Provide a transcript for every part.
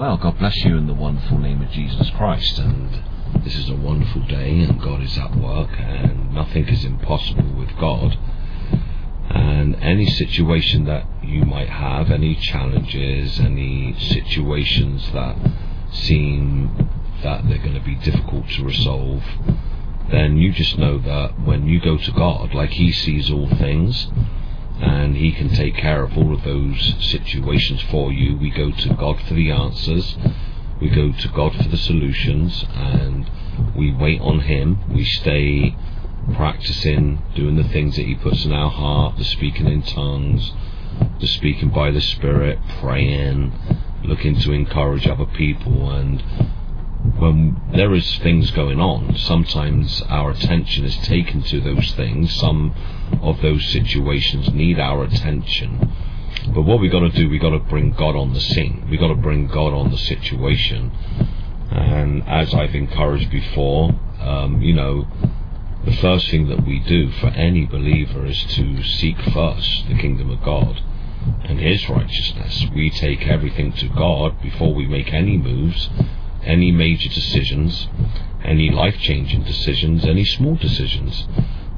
Well, God bless you in the wonderful name of Jesus Christ. And this is a wonderful day, and God is at work, and nothing is impossible with God. And any situation that you might have, any challenges, any situations that seem that they're going to be difficult to resolve, then you just know that when you go to God, like He sees all things, and He can take care of all of those situations for you. We go to God for the answers, we go to God for the solutions, and we wait on Him. We stay practicing doing the things that He puts in our heart, the speaking in tongues, the speaking by the Spirit, praying, looking to encourage other people, and when there is things going on, sometimes our attention is taken to those things. Some of those situations need our attention. But what we got to do, we got to bring God on the scene. We got to bring God on the situation. And as I've encouraged before, um, you know, the first thing that we do for any believer is to seek first the kingdom of God and His righteousness. We take everything to God before we make any moves any major decisions, any life changing decisions, any small decisions,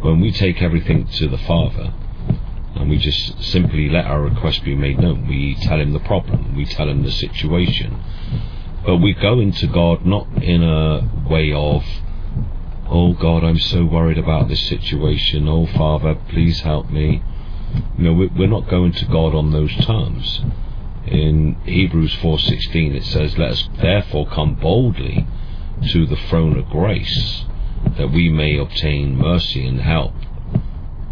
when we take everything to the Father and we just simply let our request be made known, we tell Him the problem, we tell Him the situation, but we go into God not in a way of, oh God, I'm so worried about this situation, oh Father, please help me. Know, we're not going to God on those terms in Hebrews 4:16 it says let us therefore come boldly to the throne of grace that we may obtain mercy and help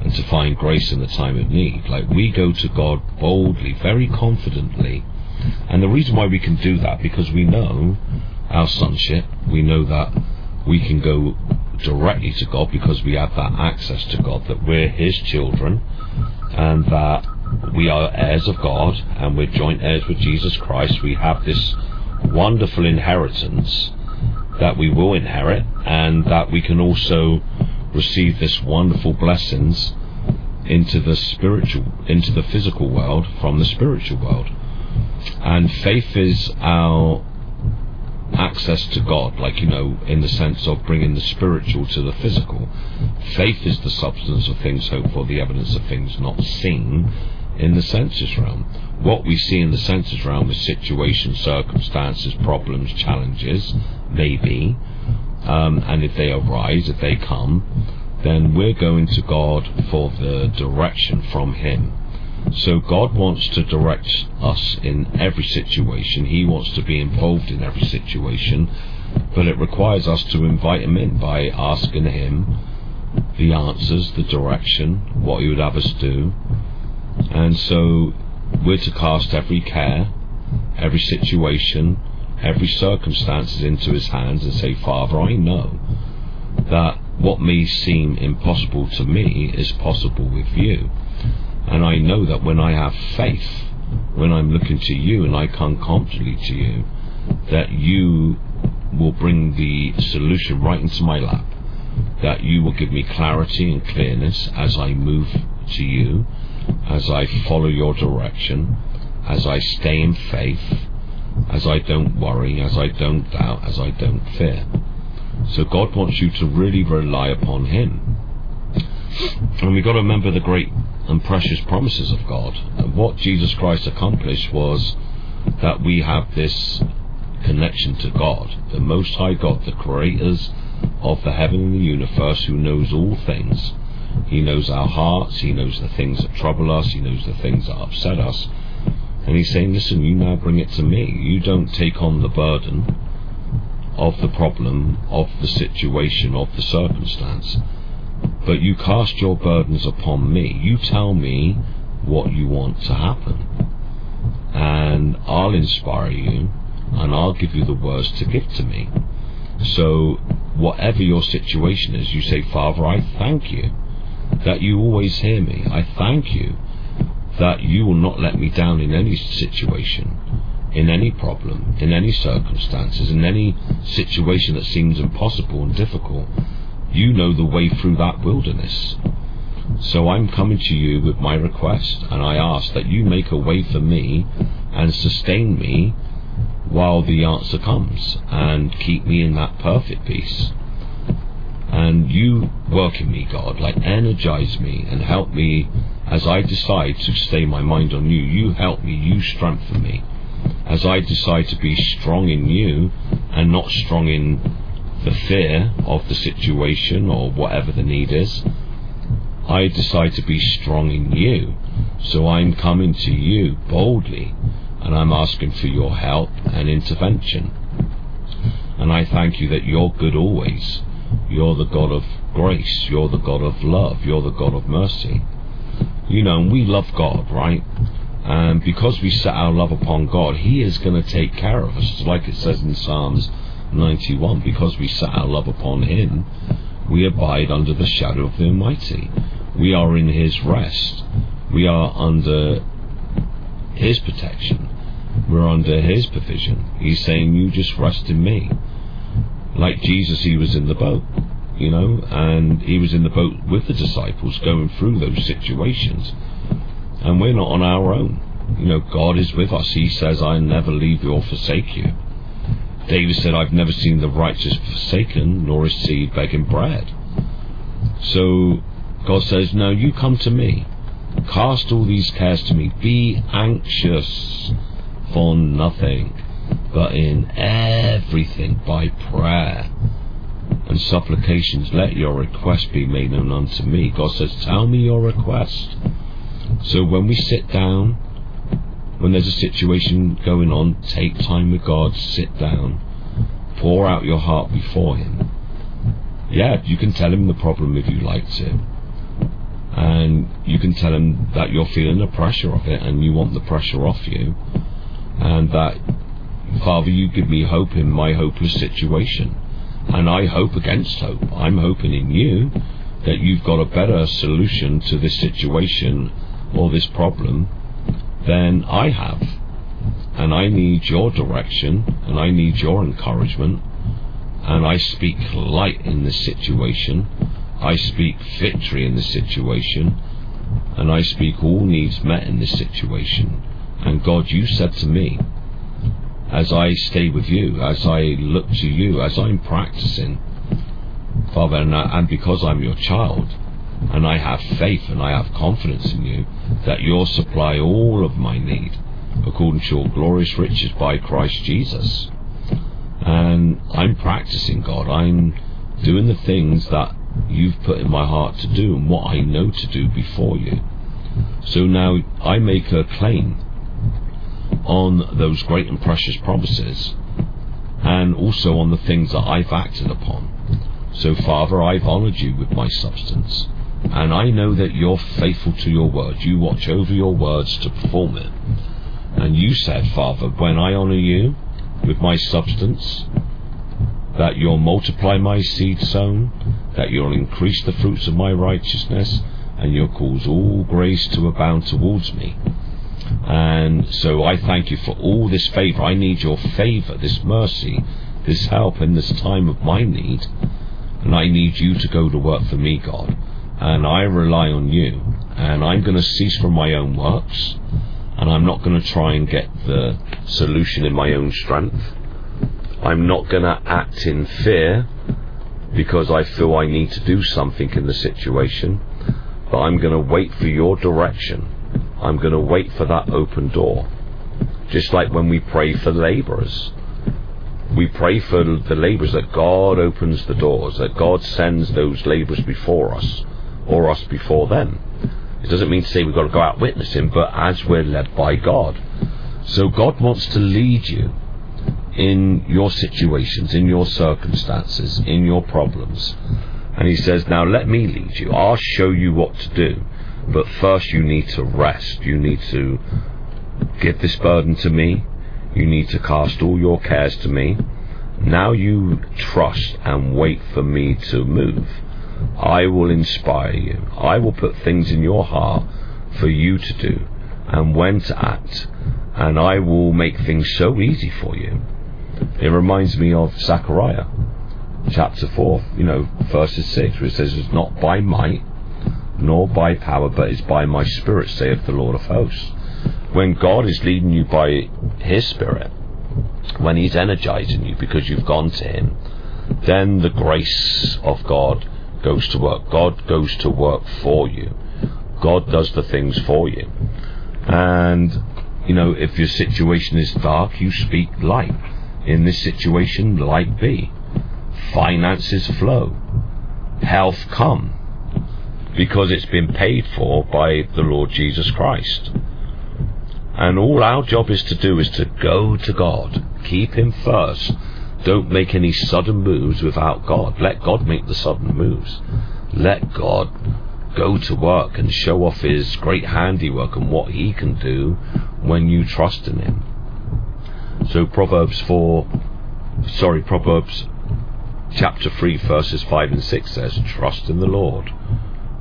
and to find grace in the time of need. Like we go to God boldly very confidently. And the reason why we can do that because we know our sonship we know that we can go directly to God because we have that access to God that we're his children and that we are heirs of God and we're joint heirs with Jesus Christ. We have this wonderful inheritance that we will inherit and that we can also receive this wonderful blessings into the spiritual into the physical world from the spiritual world. And faith is our access to God like you know in the sense of bringing the spiritual to the physical. Faith is the substance of things hoped for the evidence of things not seen in the census realm. What we see in the census realm is situations, circumstances, problems, challenges, maybe, um, and if they arise, if they come, then we're going to God for the direction from Him. So God wants to direct us in every situation. He wants to be involved in every situation, but it requires us to invite Him in by asking Him the answers, the direction, what He would have us do, and so we're to cast every care, every situation, every circumstance into his hands and say, Father, I know that what may seem impossible to me is possible with you. And I know that when I have faith, when I'm looking to you and I come confidently to you, that you will bring the solution right into my lap. That you will give me clarity and clearness as I move to you as I follow your direction, as I stay in faith, as I don't worry, as I don't doubt, as I don't fear. So God wants you to really rely upon Him. And we've got to remember the great and precious promises of God. And what Jesus Christ accomplished was that we have this connection to God, the Most High God, the creators of the heaven and the universe, who knows all things he knows our hearts. He knows the things that trouble us. He knows the things that upset us. And he's saying, listen, you now bring it to me. You don't take on the burden of the problem, of the situation, of the circumstance. But you cast your burdens upon me. You tell me what you want to happen. And I'll inspire you and I'll give you the words to give to me. So, whatever your situation is, you say, Father, I thank you that you always hear me. I thank you that you will not let me down in any situation, in any problem, in any circumstances, in any situation that seems impossible and difficult. You know the way through that wilderness. So I'm coming to you with my request, and I ask that you make a way for me and sustain me while the answer comes and keep me in that perfect peace. And you work in me, God, like energize me and help me as I decide to stay my mind on you. You help me, you strengthen me. As I decide to be strong in you and not strong in the fear of the situation or whatever the need is, I decide to be strong in you. So I'm coming to you boldly and I'm asking for your help and intervention. And I thank you that you're good always. You're the God of grace. You're the God of love. You're the God of mercy. You know, and we love God, right? And because we set our love upon God, He is going to take care of us. Like it says in Psalms 91, because we set our love upon Him, we abide under the shadow of the Almighty. We are in His rest. We are under His protection. We're under His provision. He's saying, You just rest in me. Like Jesus, He was in the boat, you know, and He was in the boat with the disciples going through those situations. And we're not on our own. You know, God is with us. He says, I never leave you or forsake you. David said, I've never seen the righteous forsaken, nor his seed begging bread. So God says, No, you come to me. Cast all these cares to me. Be anxious for nothing, but in everything by prayer and supplications let your request be made known unto me. God says, Tell me your request. So when we sit down, when there's a situation going on, take time with God, sit down, pour out your heart before Him. Yeah, you can tell Him the problem if you like to. And you can tell Him that you're feeling the pressure of it and you want the pressure off you. And that, Father, you give me hope in my hopeless situation. And I hope against hope. I'm hoping in you that you've got a better solution to this situation or this problem than I have. And I need your direction and I need your encouragement. And I speak light in this situation. I speak victory in this situation. And I speak all needs met in this situation. And God, you said to me, as I stay with you, as I look to you, as I'm practicing, Father, and, I, and because I'm your child, and I have faith and I have confidence in you that you'll supply all of my need according to your glorious riches by Christ Jesus. And I'm practicing, God. I'm doing the things that you've put in my heart to do and what I know to do before you. So now I make a claim on those great and precious promises and also on the things that I've acted upon. So, Father, I've honoured you with my substance. And I know that you're faithful to your word. You watch over your words to perform it. And you said, Father, when I honour you with my substance, that you'll multiply my seed sown, that you'll increase the fruits of my righteousness, and you'll cause all grace to abound towards me. And so I thank you for all this favour. I need your favour, this mercy, this help in this time of my need. And I need you to go to work for me, God and I rely on you, and I'm going to cease from my own works, and I'm not going to try and get the solution in my own strength. I'm not going to act in fear because I feel I need to do something in the situation, but I'm going to wait for your direction. I'm going to wait for that open door. Just like when we pray for labourers. We pray for the labourers that God opens the doors, that God sends those labourers before us or us before them. It doesn't mean to say we've got to go out witnessing, but as we're led by God. So God wants to lead you in your situations, in your circumstances, in your problems. And He says, Now let me lead you. I'll show you what to do. But first, you need to rest. You need to give this burden to me. You need to cast all your cares to me. Now you trust and wait for me to move. I will inspire you. I will put things in your heart for you to do and when to act. And I will make things so easy for you. It reminds me of Zechariah chapter 4, you know, verses 6, where it says, It's not by might nor by power, but is by my spirit, saith the Lord of hosts. When God is leading you by his spirit, when He's energizing you because you've gone to Him, then the grace of God goes to work. God goes to work for you. God does the things for you. And, you know, if your situation is dark, you speak light. In this situation, light be. Finances flow. Health come. Because it's been paid for by the Lord Jesus Christ. And all our job is to do is to go to God. Keep Him first. Don't make any sudden moves without God. Let God make the sudden moves. Let God go to work and show off His great handiwork and what He can do when you trust in Him. So Proverbs 4, sorry, Proverbs chapter 3 verses 5 and 6 says, Trust in the Lord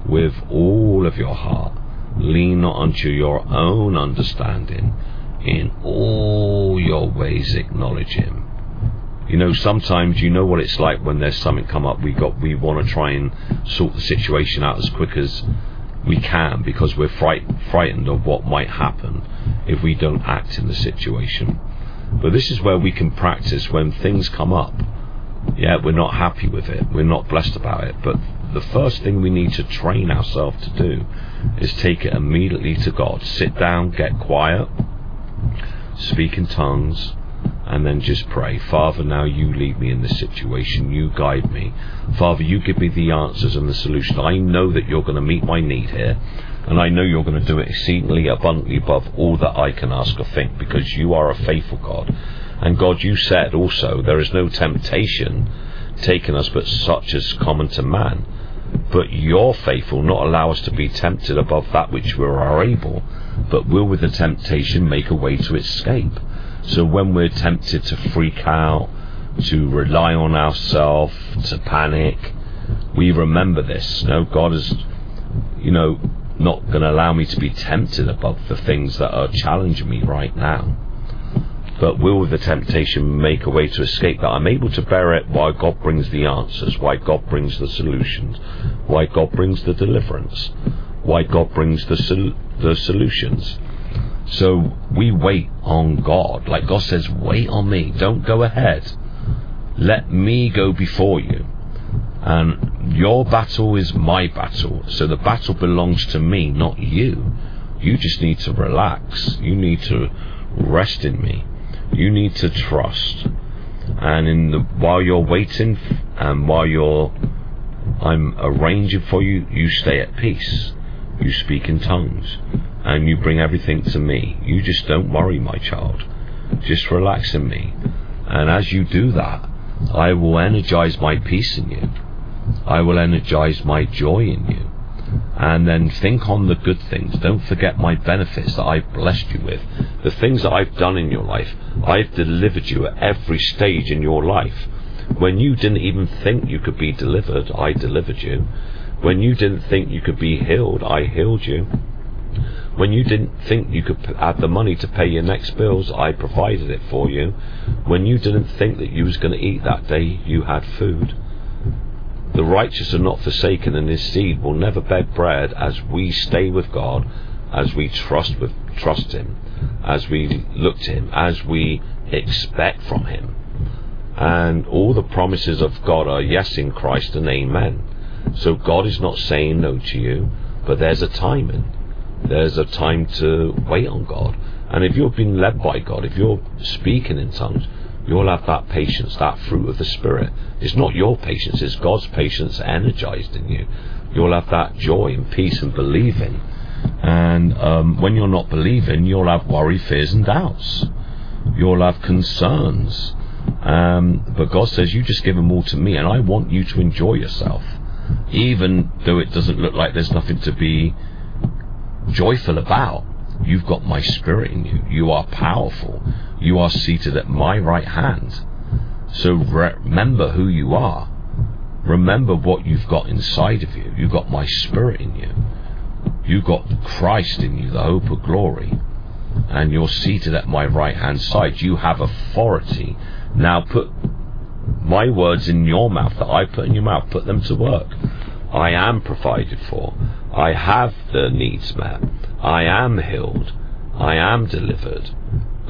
with all of your heart. Lean not unto your own understanding. In all your ways acknowledge Him you know, sometimes you know what it's like when there's something come up. We got we want to try and sort the situation out as quick as we can because we're fright, frightened of what might happen if we don't act in the situation. But this is where we can practice when things come up. Yeah, we're not happy with it. We're not blessed about it. But the first thing we need to train ourselves to do is take it immediately to God. Sit down, get quiet, speak in tongues, and then just pray, Father, now you lead me in this situation, you guide me. Father, you give me the answers and the solution. I know that you're going to meet my need here, and I know you're going to do it exceedingly abundantly above all that I can ask or think, because you are a faithful God. And God, you said also, there is no temptation taken us but such as common to man. But you're faithful, not allow us to be tempted above that which we are able, but will with the temptation make a way to escape. So when we're tempted to freak out, to rely on ourselves, to panic, we remember this. No, God is, you know, not going to allow me to be tempted above the things that are challenging me right now. But will the temptation make a way to escape that I'm able to bear it while God brings the answers, why God brings the solutions, why God brings the deliverance, why God brings the, sol- the solutions. So we wait on God. Like God says, wait on me. Don't go ahead. Let me go before you. And your battle is my battle. So the battle belongs to me, not you. You just need to relax. You need to rest in me. You need to trust. And in the, while you're waiting and while you're I'm arranging for you, you stay at peace. You speak in tongues and you bring everything to me. You just don't worry, my child. Just relax in me. And as you do that, I will energize my peace in you. I will energize my joy in you. And then think on the good things. Don't forget my benefits that I've blessed you with. The things that I've done in your life. I've delivered you at every stage in your life. When you didn't even think you could be delivered, I delivered you. When you didn't think you could be healed, I healed you. When you didn't think you could have the money to pay your next bills, I provided it for you. When you didn't think that you was going to eat that day, you had food. The righteous are not forsaken, and his seed will never beg bread as we stay with God, as we trust with trust Him, as we look to Him, as we expect from Him. And all the promises of God are yes in Christ and amen. So God is not saying no to you, but there's a timing. There's a time to wait on God. And if you've been led by God, if you're speaking in tongues, you'll have that patience, that fruit of the Spirit. It's not your patience, it's God's patience energized in you. You'll have that joy and peace and believing. And um, when you're not believing, you'll have worry, fears, and doubts. You'll have concerns. Um, but God says, You just give them all to me, and I want you to enjoy yourself. Even though it doesn't look like there's nothing to be joyful about. You've got my spirit in you. You are powerful. You are seated at my right hand. So remember who you are. Remember what you've got inside of you. You've got my spirit in you. You've got Christ in you, the hope of glory. And you're seated at my right hand side. You have authority. Now put my words in your mouth that I put in your mouth. Put them to work. I am provided for. I have the needs met. I am healed. I am delivered.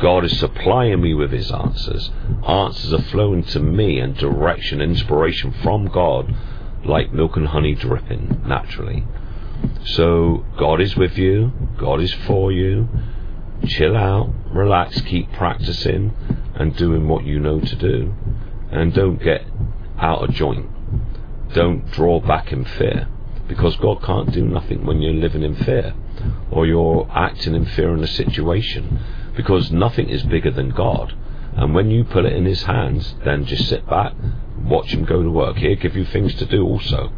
God is supplying me with His answers. Answers are flowing to me and direction, inspiration from God, like milk and honey dripping naturally. So God is with you. God is for you. Chill out, relax, keep practicing and doing what you know to do. And don't get out of joint. Don't draw back in fear. Because God can't do nothing when you're living in fear or you're acting in fear in a situation. Because nothing is bigger than God. And when you put it in His hands, then just sit back, watch Him go to work. He'll give you things to do also.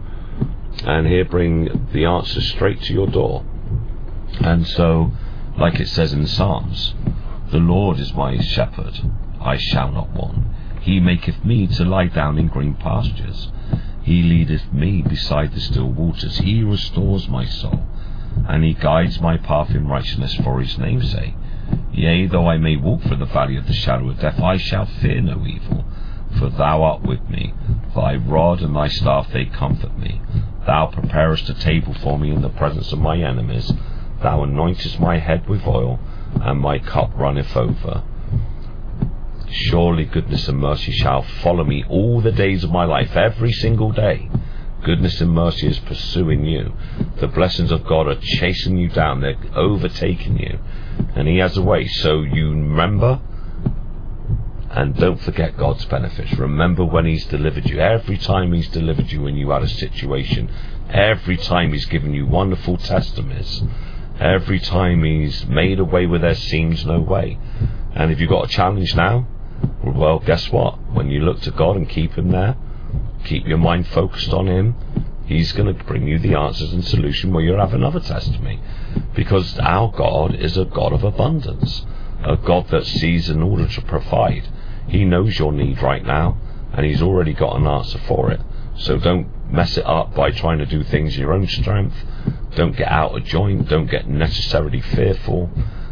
And He'll bring the answer straight to your door. And so, like it says in Psalms, the Lord is my shepherd, I shall not want. He maketh me to lie down in green pastures. He leadeth me beside the still waters. He restores my soul, and he guides my path in righteousness for his name's sake. Yea, though I may walk through the valley of the shadow of death, I shall fear no evil, for thou art with me. Thy rod and thy staff, they comfort me. Thou preparest a table for me in the presence of my enemies. Thou anointest my head with oil, and my cup runneth over. Surely goodness and mercy shall follow me all the days of my life, every single day. Goodness and mercy is pursuing you. The blessings of God are chasing you down. They're overtaking you. And He has a way. So you remember and don't forget God's benefits. Remember when He's delivered you. Every time He's delivered you when you had a situation. Every time He's given you wonderful testimonies. Every time He's made a way where there seems no way. And if you've got a challenge now, well, guess what? When you look to God and keep Him there, keep your mind focused on Him, He's going to bring you the answers and solution where you'll have another testimony. Because our God is a God of abundance, a God that sees in order to provide. He knows your need right now, and He's already got an answer for it. So don't mess it up by trying to do things in your own strength. Don't get out of joint. Don't get necessarily fearful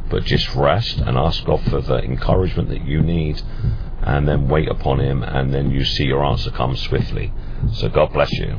but just rest and ask God for the encouragement that you need and then wait upon Him and then you see your answer come swiftly. So God bless you.